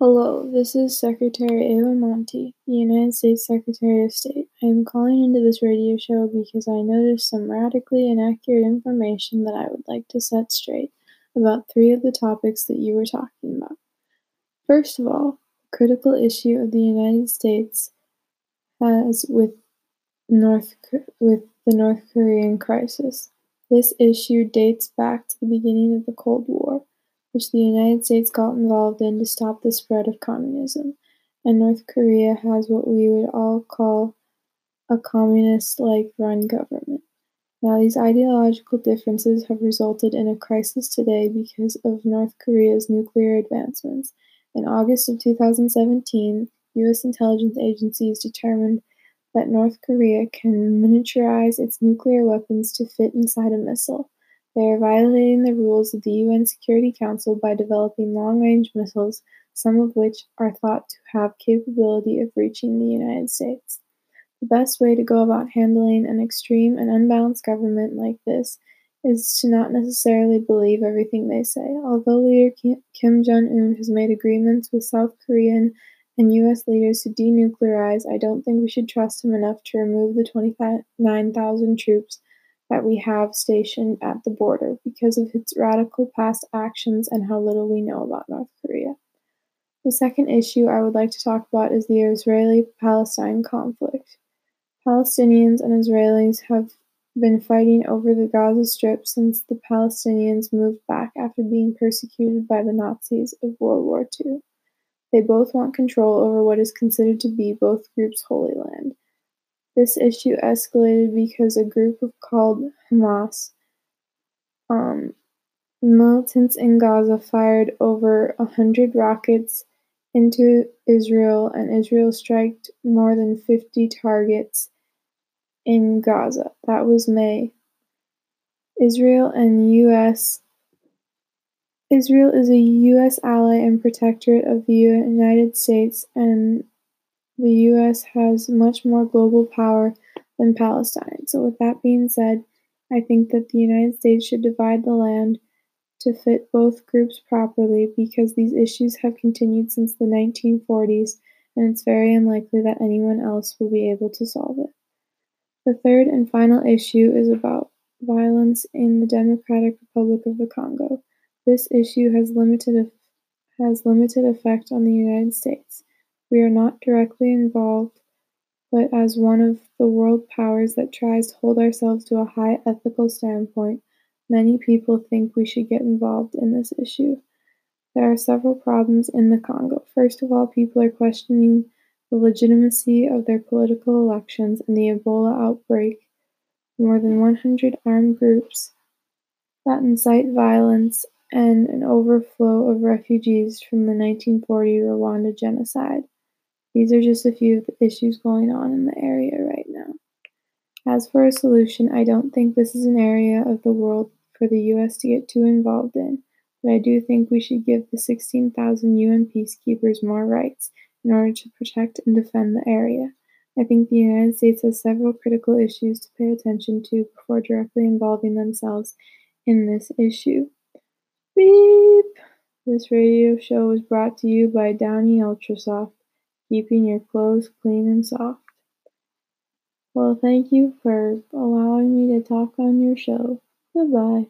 Hello, this is Secretary Eva Monti, the United States Secretary of State. I am calling into this radio show because I noticed some radically inaccurate information that I would like to set straight about three of the topics that you were talking about. First of all, the critical issue of the United States has with North with the North Korean crisis. This issue dates back to the beginning of the Cold War which the United States got involved in to stop the spread of communism, and North Korea has what we would all call a communist like run government. Now, these ideological differences have resulted in a crisis today because of North Korea's nuclear advancements. In August of 2017, U.S. intelligence agencies determined that North Korea can miniaturize its nuclear weapons to fit inside a missile. They are violating the rules of the UN Security Council by developing long-range missiles, some of which are thought to have capability of reaching the United States. The best way to go about handling an extreme and unbalanced government like this is to not necessarily believe everything they say. Although leader Kim Jong un has made agreements with South Korean and US leaders to denuclearize, I don't think we should trust him enough to remove the 29,000 troops that we have stationed at the border because of its radical past actions and how little we know about North Korea. The second issue I would like to talk about is the Israeli Palestine conflict. Palestinians and Israelis have been fighting over the Gaza Strip since the Palestinians moved back after being persecuted by the Nazis of World War II. They both want control over what is considered to be both groups' holy land. This issue escalated because a group called Hamas um, militants in Gaza fired over a hundred rockets into Israel, and Israel struck more than 50 targets in Gaza. That was May. Israel and U.S. Israel is a U.S. ally and protectorate of the United States and the US has much more global power than Palestine. So, with that being said, I think that the United States should divide the land to fit both groups properly because these issues have continued since the 1940s and it's very unlikely that anyone else will be able to solve it. The third and final issue is about violence in the Democratic Republic of the Congo. This issue has limited has limited effect on the United States. We are not directly involved, but as one of the world powers that tries to hold ourselves to a high ethical standpoint, many people think we should get involved in this issue. There are several problems in the Congo. First of all, people are questioning the legitimacy of their political elections and the Ebola outbreak. More than 100 armed groups that incite violence and an overflow of refugees from the 1940 Rwanda genocide. These are just a few of the issues going on in the area right now. As for a solution, I don't think this is an area of the world for the US to get too involved in, but I do think we should give the 16,000 UN peacekeepers more rights in order to protect and defend the area. I think the United States has several critical issues to pay attention to before directly involving themselves in this issue. Beep! This radio show was brought to you by Downy Ultrasoft keeping your clothes clean and soft. Well, thank you for allowing me to talk on your show. Goodbye.